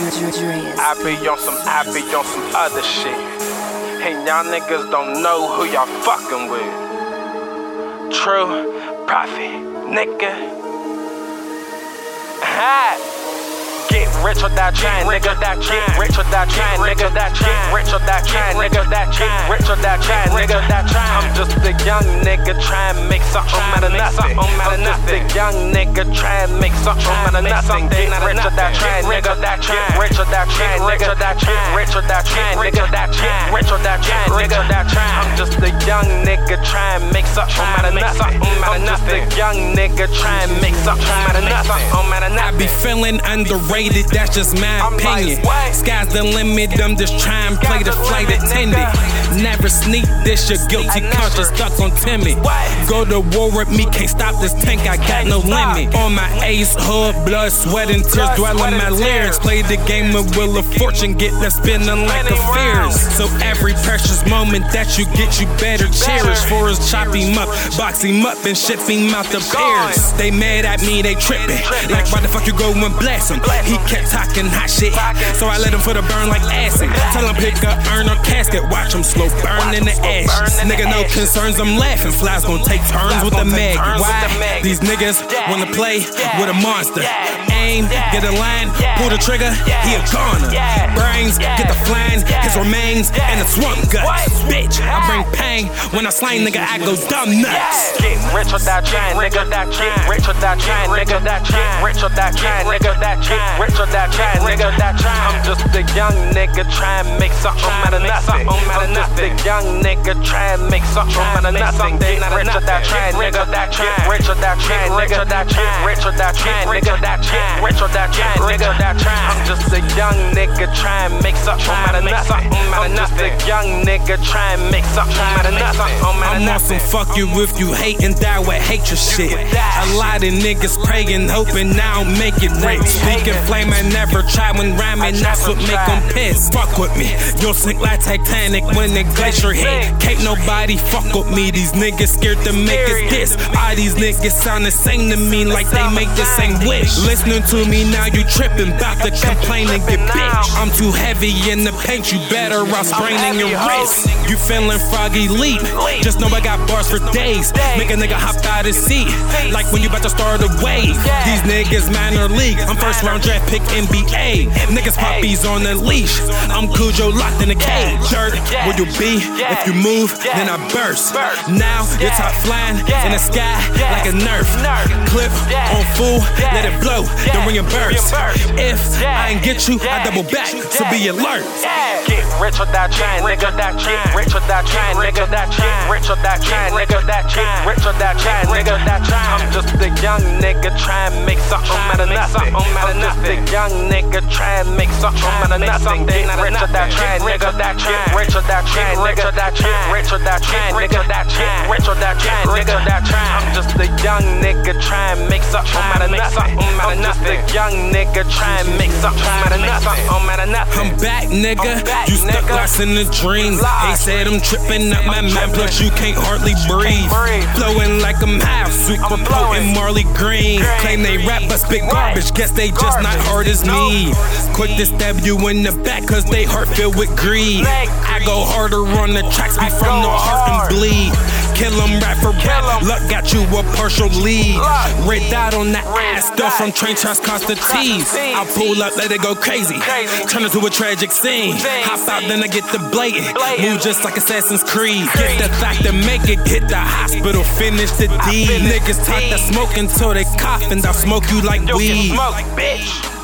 I be on some, I be on some other shit. And y'all niggas don't know who y'all fucking with. True profit, nigga. Ha! Get rich or die trying, nigga. Get rich or die trying, nigga. Get rich or die trying, nigga. Get rich or die trying, nigga. I'm just a young nigga trying to make something out of nothing. A young nigga trying to make something out of nothing. Get rich or die trying, nigga. Get rich or die trying, nigga. Get rich or die trying, nigga. Rich or die trying, nigga. I'm just a young nigga trying to make something out of nothing. I'm just a young nigga trying to make something out of nothing. I be feeling underrated that's just my opinion. Sky's the limit, I'm just trying to play the flight attendant. Never sneak this, your guilty conscience stuck on Timmy. Go to war with me, can't stop this tank, I got no limit. On my ace hood, blood, sweat, and tears dwelling my lyrics. Play the game of Wheel of Fortune, get the spinning like a fears. So every precious moment that you get, you better cherish. For us, chop him up, box him up, and ship him out the Paris. They mad at me, they tripping. Like, why the fuck you go and blast him? He kept talking hot shit, so I let him for the burn like acid. Tell him pick up, earn or casket, watch him slow burn in the ash. Nigga, no concerns, I'm laughing. Flies gon' take turns with the mag. Why? These niggas wanna play with a monster. Aim, get a line, pull the trigger, he a goner. Brains, get the flying, his remains, and the swamp guts. Bitch, I bring pain when I slang, nigga, I go dumb nuts. Get rich or die trying, nigga. that Get rich or die trying, nigga. that Get rich or die trying, nigga. that Get rich or die trying, nigga. That chain. I'm just a young nigga trying to make something out of nothing. I'm just a young nigga trying to make something out of nothing. Get rich or die trying, nigga. that Get rich or die trying, nigga. Get rich or die trying, nigga. Get rich or die trying, nigga. That chain. I'm just a young nigga trying to make something out of nothing. I'm just a young nigga trying to make something out of nothing. I'm on some fuck you if you hate and die with hatred shit. A lot of niggas praying, hoping I don't make it rich. Speaking flame, I never try when rhyming, that's what make them piss. Fuck with me, you'll sink like Titanic when the glacier hit. Can't nobody fuck with me, these niggas scared to make us diss. All these niggas sound the same to me like they make the same wish. Listening to me now, you tripping, bout to complain and get bitch. I'm too heavy in the paint, you better off spraining your wrist. You feeling froggy leap, just know I got bars for days. Make a nigga hop out his seat, like when you about to start a wave. These niggas minor league, I'm first round draft pick NBA. Niggas poppies on the leash. I'm Cujo locked in a cage. Dirt, where you be? If you move, then I burst. Now you're top flying in the sky like a nerf. Clip on full, let it blow, then reimburse. If I ain't get you, I double back, so be alert. Get rich or die trying, nigga. Get rich or die trying, nigga. Get rich or die trying, nigga. Get rich or die trying, nigga. I'm just a young nigga trying to make something nothing. I'm just a young nigga trying to make something out of nothing. Get rich or die trying, nigga. Get rich or die trying, nigga. Get rich or die trying, nigga. Get rich or die trying, nigga. I'm just a young nigga trying to make something out of nothing. I'm just a young nigga trying to make something out of nothing. I'm out of nothing. I'm back, nigga. You stuck lost in the dream. They said I'm tripping up my mind, plus you can't hardly breathe. Flowing like I'm half super potent Marley Green. Claim they rap but spit garbage, guess they just not hard as me. Quick to stab you in the back, cause they heart filled with greed. I go harder on the tracks, be from the heart and bleed. Kill them rap for rap. Luck got you a partial lead. Red dot on that ass, stuff from train tracks cost the tease. I pull up, let it go crazy. Turn it to a tragic scene. Hop out, then I get the blatant. Move just like Assassin's Creed. Get the fact to make it, hit the hospital, finish the deed. Niggas talk that smoke until they cough, and I'll smoke you like weed. Smoke, bitch.